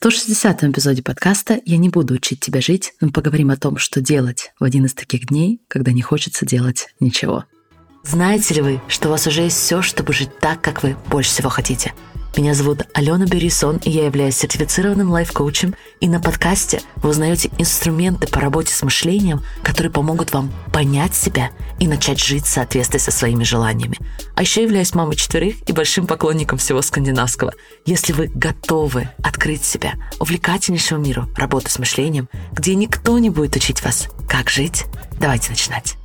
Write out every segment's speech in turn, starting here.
160-м эпизоде подкаста «Я не буду учить тебя жить», мы поговорим о том, что делать в один из таких дней, когда не хочется делать ничего. Знаете ли вы, что у вас уже есть все, чтобы жить так, как вы больше всего хотите – меня зовут Алена Берисон, и я являюсь сертифицированным лайф-коучем. И на подкасте вы узнаете инструменты по работе с мышлением, которые помогут вам понять себя и начать жить в соответствии со своими желаниями. А еще являюсь мамой четверых и большим поклонником всего скандинавского. Если вы готовы открыть себя увлекательнейшему миру работы с мышлением, где никто не будет учить вас, как жить, давайте начинать.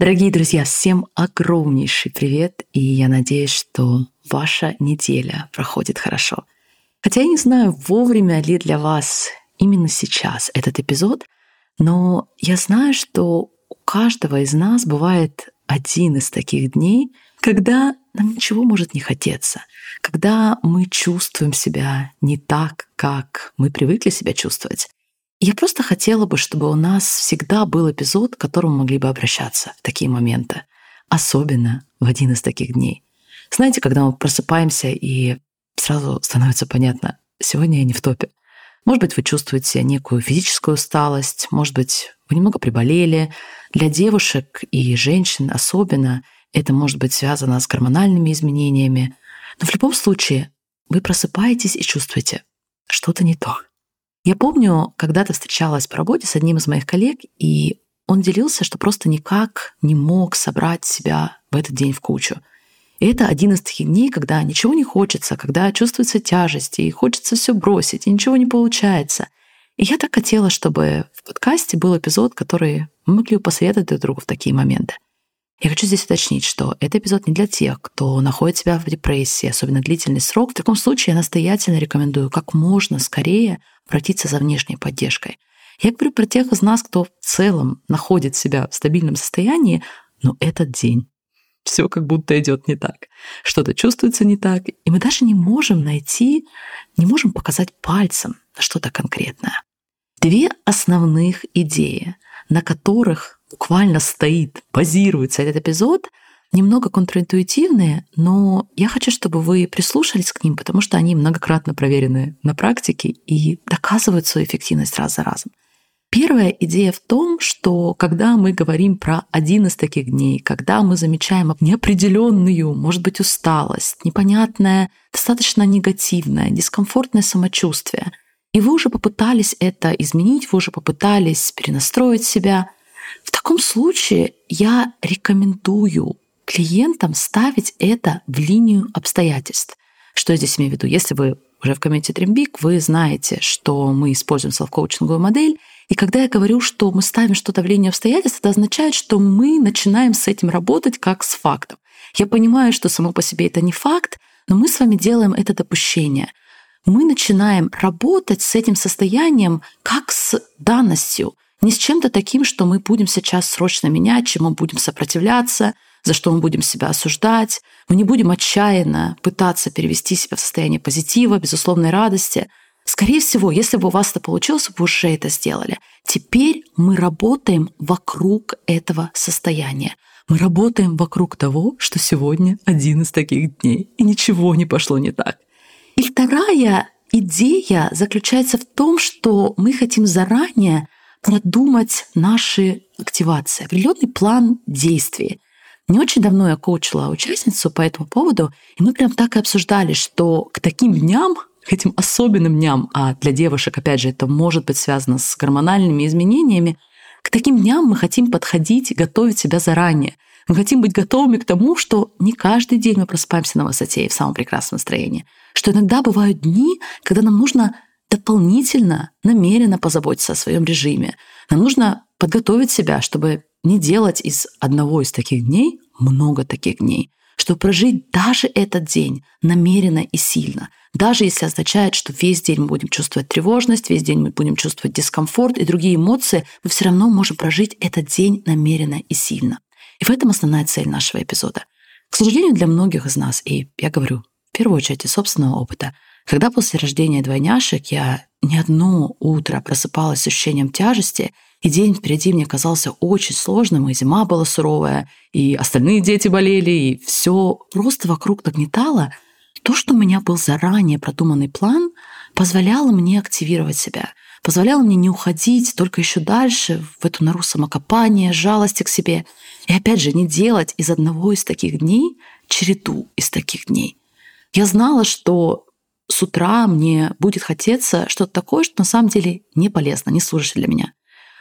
Дорогие друзья, всем огромнейший привет, и я надеюсь, что ваша неделя проходит хорошо. Хотя я не знаю, вовремя ли для вас именно сейчас этот эпизод, но я знаю, что у каждого из нас бывает один из таких дней, когда нам ничего может не хотеться, когда мы чувствуем себя не так, как мы привыкли себя чувствовать. Я просто хотела бы, чтобы у нас всегда был эпизод, к которому могли бы обращаться в такие моменты. Особенно в один из таких дней. Знаете, когда мы просыпаемся и сразу становится понятно, сегодня я не в топе. Может быть, вы чувствуете некую физическую усталость, может быть, вы немного приболели. Для девушек и женщин особенно это может быть связано с гормональными изменениями. Но в любом случае вы просыпаетесь и чувствуете, что-то не то. Я помню, когда-то встречалась по работе с одним из моих коллег, и он делился, что просто никак не мог собрать себя в этот день в кучу. И это один из таких дней, когда ничего не хочется, когда чувствуется тяжесть, и хочется все бросить, и ничего не получается. И я так хотела, чтобы в подкасте был эпизод, который мы могли посоветовать друг другу в такие моменты. Я хочу здесь уточнить, что этот эпизод не для тех, кто находит себя в депрессии, особенно длительный срок. В таком случае я настоятельно рекомендую как можно скорее обратиться за внешней поддержкой. Я говорю про тех из нас, кто в целом находит себя в стабильном состоянии, но этот день все как будто идет не так. Что-то чувствуется не так, и мы даже не можем найти, не можем показать пальцем на что-то конкретное. Две основных идеи, на которых буквально стоит, базируется этот эпизод, немного контринтуитивные, но я хочу, чтобы вы прислушались к ним, потому что они многократно проверены на практике и доказывают свою эффективность раз за разом. Первая идея в том, что когда мы говорим про один из таких дней, когда мы замечаем неопределенную, может быть, усталость, непонятное, достаточно негативное, дискомфортное самочувствие, и вы уже попытались это изменить, вы уже попытались перенастроить себя, в таком случае я рекомендую клиентам ставить это в линию обстоятельств. Что я здесь имею в виду? Если вы уже в комменте Трембик, вы знаете, что мы используем селф-коучинговую модель, и когда я говорю, что мы ставим что-то в линию обстоятельств, это означает, что мы начинаем с этим работать как с фактом. Я понимаю, что само по себе это не факт, но мы с вами делаем это допущение. Мы начинаем работать с этим состоянием как с данностью — не с чем-то таким, что мы будем сейчас срочно менять, чему будем сопротивляться, за что мы будем себя осуждать. Мы не будем отчаянно пытаться перевести себя в состояние позитива, безусловной радости. Скорее всего, если бы у вас это получилось, вы уже это сделали. Теперь мы работаем вокруг этого состояния. Мы работаем вокруг того, что сегодня один из таких дней, и ничего не пошло не так. И вторая идея заключается в том, что мы хотим заранее продумать наши активации, определенный план действий. Не очень давно я коучила участницу по этому поводу, и мы прям так и обсуждали, что к таким дням, к этим особенным дням, а для девушек, опять же, это может быть связано с гормональными изменениями, к таким дням мы хотим подходить и готовить себя заранее. Мы хотим быть готовыми к тому, что не каждый день мы просыпаемся на высоте и в самом прекрасном настроении. Что иногда бывают дни, когда нам нужно дополнительно, намеренно позаботиться о своем режиме. Нам нужно подготовить себя, чтобы не делать из одного из таких дней много таких дней, чтобы прожить даже этот день намеренно и сильно, даже если означает, что весь день мы будем чувствовать тревожность, весь день мы будем чувствовать дискомфорт и другие эмоции, мы все равно можем прожить этот день намеренно и сильно. И в этом основная цель нашего эпизода. К сожалению, для многих из нас, и я говорю в первую очередь из собственного опыта, когда после рождения двойняшек я не одно утро просыпалась с ощущением тяжести, и день впереди мне казался очень сложным, и зима была суровая, и остальные дети болели, и все просто вокруг нагнетало, то, что у меня был заранее продуманный план, позволяла мне активировать себя, позволяла мне не уходить только еще дальше в эту нору самокопания, жалости к себе. И опять же, не делать из одного из таких дней череду из таких дней. Я знала, что с утра мне будет хотеться что-то такое, что на самом деле не полезно, не служит для меня.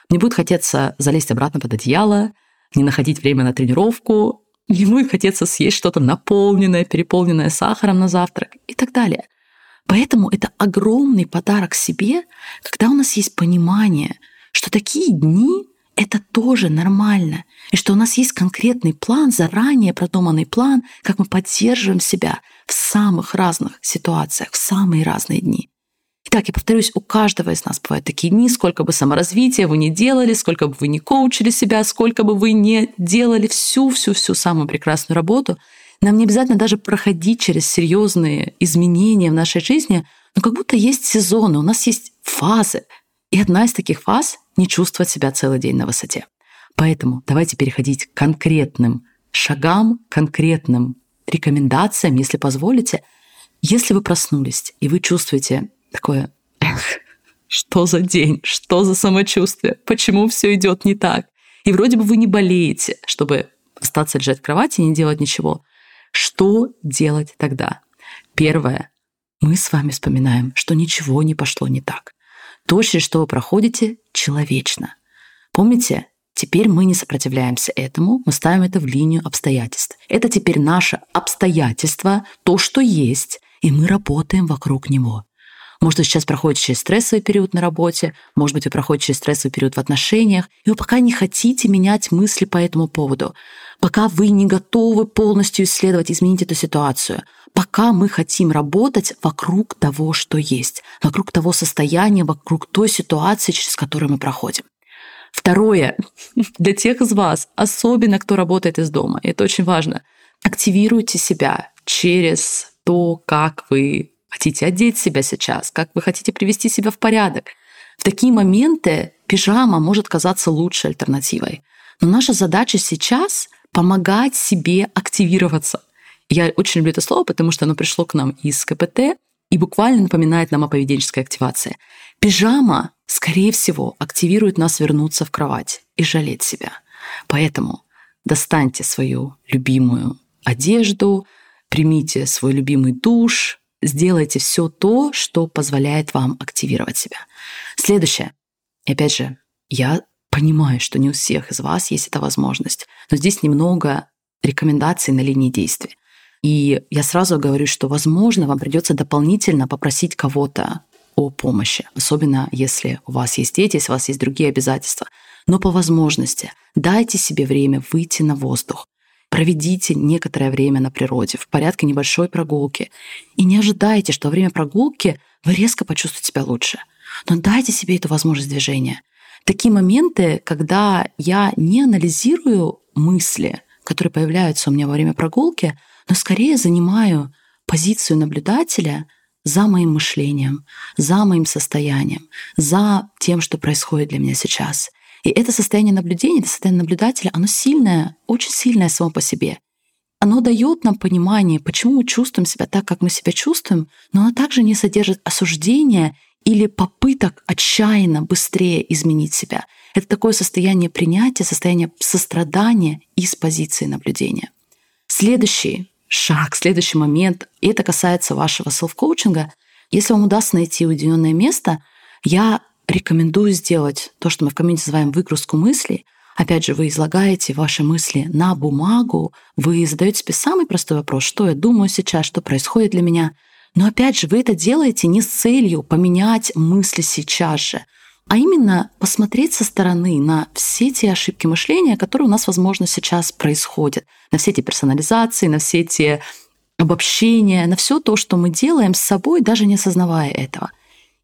Мне будет хотеться залезть обратно под одеяло, не находить время на тренировку, не будет хотеться съесть что-то наполненное, переполненное сахаром на завтрак и так далее. Поэтому это огромный подарок себе, когда у нас есть понимание, что такие дни — это тоже нормально, и что у нас есть конкретный план, заранее продуманный план, как мы поддерживаем себя в самых разных ситуациях, в самые разные дни. Итак, я повторюсь, у каждого из нас бывают такие дни, сколько бы саморазвития вы не делали, сколько бы вы не коучили себя, сколько бы вы не делали всю-всю-всю самую прекрасную работу, нам не обязательно даже проходить через серьезные изменения в нашей жизни, но как будто есть сезоны, у нас есть фазы. И одна из таких фаз — не чувствовать себя целый день на высоте. Поэтому давайте переходить к конкретным шагам, конкретным рекомендациям, если позволите. Если вы проснулись и вы чувствуете такое, эх, что за день, что за самочувствие, почему все идет не так. И вроде бы вы не болеете, чтобы остаться лежать в кровати и не делать ничего. Что делать тогда? Первое. Мы с вами вспоминаем, что ничего не пошло не так. То, через что вы проходите, человечно. Помните, Теперь мы не сопротивляемся этому, мы ставим это в линию обстоятельств. Это теперь наше обстоятельство, то, что есть, и мы работаем вокруг него. Может, вы сейчас проходите через стрессовый период на работе, может быть, вы проходите через стрессовый период в отношениях, и вы пока не хотите менять мысли по этому поводу, пока вы не готовы полностью исследовать, изменить эту ситуацию, пока мы хотим работать вокруг того, что есть, вокруг того состояния, вокруг той ситуации, через которую мы проходим. Второе, для тех из вас, особенно кто работает из дома, это очень важно, активируйте себя через то, как вы хотите одеть себя сейчас, как вы хотите привести себя в порядок. В такие моменты пижама может казаться лучшей альтернативой. Но наша задача сейчас — помогать себе активироваться. Я очень люблю это слово, потому что оно пришло к нам из КПТ и буквально напоминает нам о поведенческой активации. Пижама, скорее всего, активирует нас вернуться в кровать и жалеть себя. Поэтому достаньте свою любимую одежду, примите свой любимый душ, сделайте все то, что позволяет вам активировать себя. Следующее. И опять же, я понимаю, что не у всех из вас есть эта возможность, но здесь немного рекомендаций на линии действия. И я сразу говорю, что, возможно, вам придется дополнительно попросить кого-то о помощи, особенно если у вас есть дети, если у вас есть другие обязательства. Но по возможности дайте себе время выйти на воздух, Проведите некоторое время на природе, в порядке небольшой прогулки. И не ожидайте, что во время прогулки вы резко почувствуете себя лучше. Но дайте себе эту возможность движения. Такие моменты, когда я не анализирую мысли, которые появляются у меня во время прогулки, но скорее занимаю позицию наблюдателя за моим мышлением, за моим состоянием, за тем, что происходит для меня сейчас. И это состояние наблюдения, это состояние наблюдателя, оно сильное, очень сильное само по себе. Оно дает нам понимание, почему мы чувствуем себя так, как мы себя чувствуем, но оно также не содержит осуждения или попыток отчаянно быстрее изменить себя. Это такое состояние принятия, состояние сострадания из позиции наблюдения. Следующий шаг, следующий момент, и это касается вашего селф-коучинга. Если вам удастся найти уединенное место, я рекомендую сделать то, что мы в комьюнити называем выгрузку мыслей. Опять же, вы излагаете ваши мысли на бумагу, вы задаете себе самый простой вопрос, что я думаю сейчас, что происходит для меня. Но опять же, вы это делаете не с целью поменять мысли сейчас же, а именно посмотреть со стороны на все те ошибки мышления, которые у нас, возможно, сейчас происходят, на все эти персонализации, на все эти обобщения, на все то, что мы делаем с собой, даже не осознавая этого.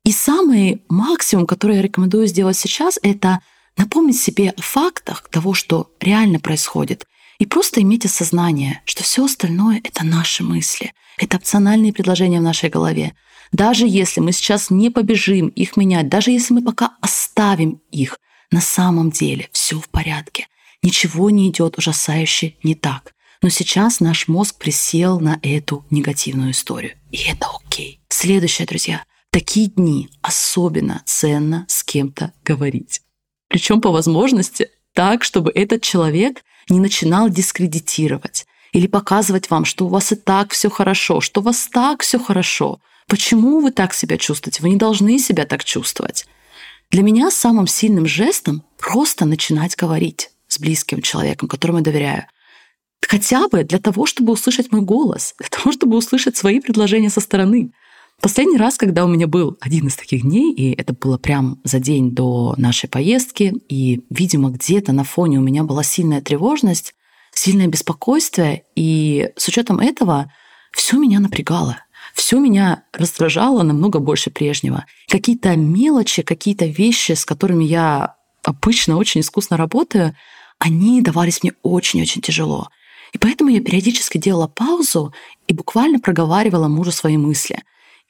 И самый максимум, который я рекомендую сделать сейчас, это напомнить себе о фактах того, что реально происходит, и просто иметь осознание, что все остальное — это наши мысли, это опциональные предложения в нашей голове. Даже если мы сейчас не побежим их менять, даже если мы пока оставим их, на самом деле все в порядке. Ничего не идет ужасающе не так. Но сейчас наш мозг присел на эту негативную историю. И это окей. Следующее, друзья — такие дни особенно ценно с кем-то говорить. Причем по возможности так, чтобы этот человек не начинал дискредитировать или показывать вам, что у вас и так все хорошо, что у вас так все хорошо. Почему вы так себя чувствуете? Вы не должны себя так чувствовать. Для меня самым сильным жестом просто начинать говорить с близким человеком, которому я доверяю. Хотя бы для того, чтобы услышать мой голос, для того, чтобы услышать свои предложения со стороны. Последний раз, когда у меня был один из таких дней, и это было прям за день до нашей поездки, и, видимо, где-то на фоне у меня была сильная тревожность, сильное беспокойство, и с учетом этого все меня напрягало. Все меня раздражало намного больше прежнего. Какие-то мелочи, какие-то вещи, с которыми я обычно очень искусно работаю, они давались мне очень-очень тяжело. И поэтому я периодически делала паузу и буквально проговаривала мужу свои мысли.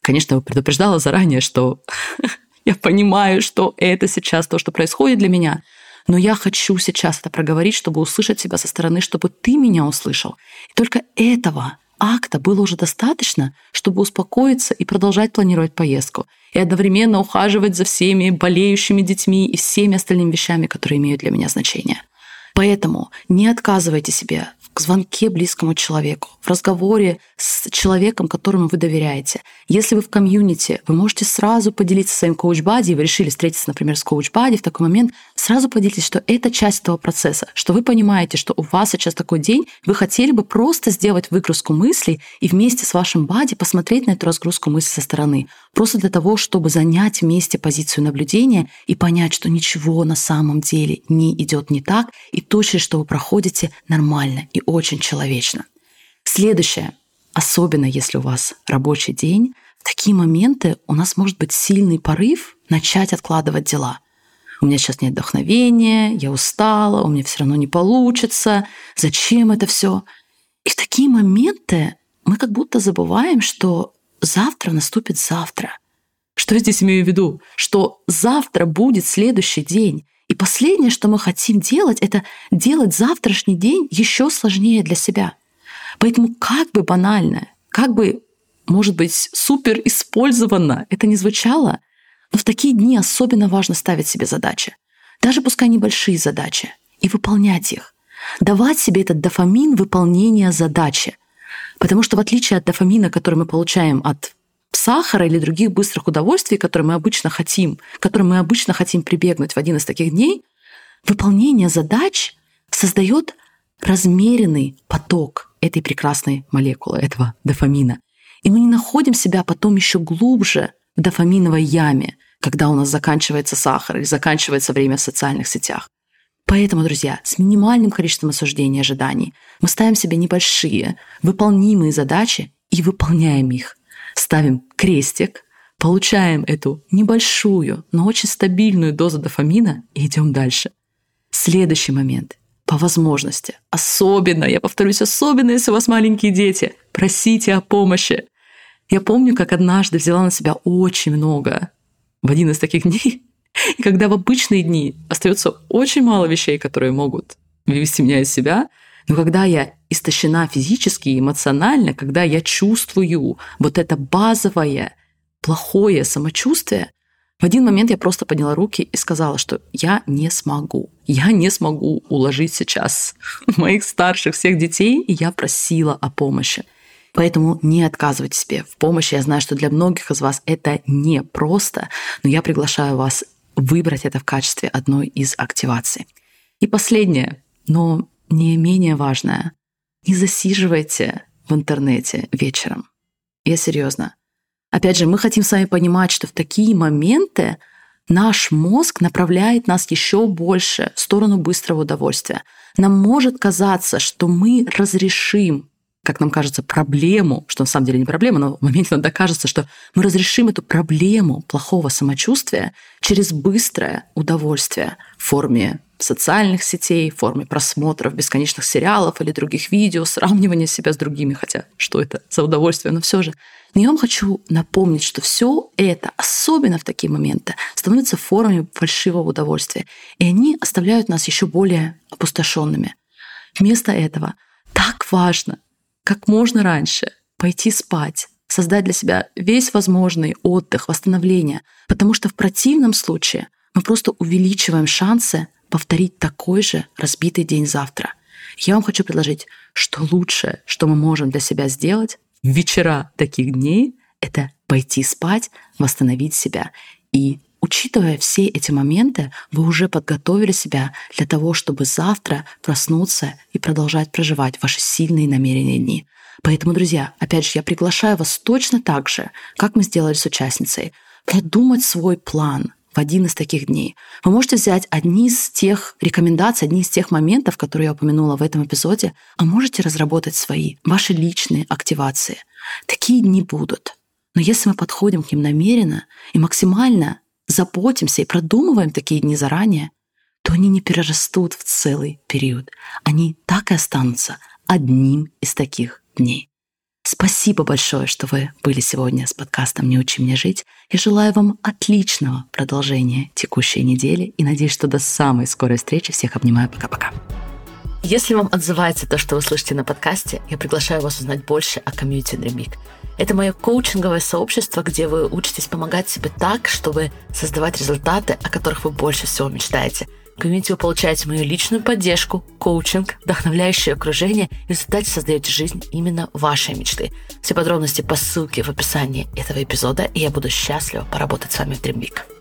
Конечно, предупреждала заранее, что я понимаю, что это сейчас то, что происходит для меня, но я хочу сейчас это проговорить, чтобы услышать себя со стороны, чтобы ты меня услышал. И только этого акта было уже достаточно, чтобы успокоиться и продолжать планировать поездку, и одновременно ухаживать за всеми болеющими детьми и всеми остальными вещами, которые имеют для меня значение. Поэтому не отказывайте себе в звонке близкому человеку, в разговоре с человеком, которому вы доверяете. Если вы в комьюнити, вы можете сразу поделиться своим коуч-бади, вы решили встретиться, например, с коуч-бади в такой момент, сразу поделитесь, что это часть этого процесса, что вы понимаете, что у вас сейчас такой день, вы хотели бы просто сделать выгрузку мыслей и вместе с вашим бади посмотреть на эту разгрузку мыслей со стороны. Просто для того, чтобы занять вместе позицию наблюдения и понять, что ничего на самом деле не идет не так, и то, через что вы проходите, нормально и очень человечно. Следующее, особенно если у вас рабочий день, в такие моменты у нас может быть сильный порыв начать откладывать дела. У меня сейчас нет вдохновения, я устала, у меня все равно не получится, зачем это все? И в такие моменты мы как будто забываем, что завтра наступит завтра. Что я здесь имею в виду? Что завтра будет следующий день, и последнее, что мы хотим делать, это делать завтрашний день еще сложнее для себя. Поэтому как бы банально, как бы, может быть, супер использовано это не звучало, но в такие дни особенно важно ставить себе задачи. Даже пускай небольшие задачи. И выполнять их. Давать себе этот дофамин выполнения задачи. Потому что в отличие от дофамина, который мы получаем от сахара или других быстрых удовольствий, которые мы обычно хотим, к которым мы обычно хотим прибегнуть в один из таких дней, выполнение задач создает размеренный поток этой прекрасной молекулы, этого дофамина. И мы не находим себя потом еще глубже в дофаминовой яме, когда у нас заканчивается сахар или заканчивается время в социальных сетях. Поэтому, друзья, с минимальным количеством осуждений и ожиданий мы ставим себе небольшие, выполнимые задачи и выполняем их – ставим крестик, получаем эту небольшую, но очень стабильную дозу дофамина и идем дальше. Следующий момент. По возможности. Особенно, я повторюсь, особенно, если у вас маленькие дети, просите о помощи. Я помню, как однажды взяла на себя очень много в один из таких дней, и когда в обычные дни остается очень мало вещей, которые могут вывести меня из себя, но когда я истощена физически и эмоционально, когда я чувствую вот это базовое плохое самочувствие, в один момент я просто подняла руки и сказала, что я не смогу. Я не смогу уложить сейчас моих старших всех детей, и я просила о помощи. Поэтому не отказывайте себе в помощи. Я знаю, что для многих из вас это не просто, но я приглашаю вас выбрать это в качестве одной из активаций. И последнее, но не менее важное. Не засиживайте в интернете вечером. Я серьезно. Опять же, мы хотим с вами понимать, что в такие моменты наш мозг направляет нас еще больше в сторону быстрого удовольствия. Нам может казаться, что мы разрешим как нам кажется, проблему, что на самом деле не проблема, но в моменте нам кажется, что мы разрешим эту проблему плохого самочувствия через быстрое удовольствие в форме социальных сетей, в форме просмотров бесконечных сериалов или других видео, сравнивания себя с другими, хотя что это за удовольствие, но все же. Но я вам хочу напомнить, что все это, особенно в такие моменты, становится формами фальшивого удовольствия, и они оставляют нас еще более опустошенными. Вместо этого так важно как можно раньше пойти спать создать для себя весь возможный отдых, восстановление, потому что в противном случае мы просто увеличиваем шансы повторить такой же разбитый день завтра. Я вам хочу предложить, что лучшее, что мы можем для себя сделать в вечера таких дней, это пойти спать, восстановить себя. И учитывая все эти моменты, вы уже подготовили себя для того, чтобы завтра проснуться и продолжать проживать ваши сильные намерения дни. Поэтому, друзья, опять же, я приглашаю вас точно так же, как мы сделали с участницей, продумать свой план, в один из таких дней. Вы можете взять одни из тех рекомендаций, одни из тех моментов, которые я упомянула в этом эпизоде, а можете разработать свои, ваши личные активации. Такие дни будут. Но если мы подходим к ним намеренно и максимально заботимся и продумываем такие дни заранее, то они не перерастут в целый период. Они так и останутся одним из таких дней. Спасибо большое, что вы были сегодня с подкастом «Не учи мне жить». Я желаю вам отличного продолжения текущей недели и надеюсь, что до самой скорой встречи. Всех обнимаю. Пока-пока. Если вам отзывается то, что вы слышите на подкасте, я приглашаю вас узнать больше о комьюнити Dream Это мое коучинговое сообщество, где вы учитесь помогать себе так, чтобы создавать результаты, о которых вы больше всего мечтаете – комьюнити вы мою личную поддержку, коучинг, вдохновляющее окружение и в результате создаете жизнь именно вашей мечты. Все подробности по ссылке в описании этого эпизода, и я буду счастлива поработать с вами в Dream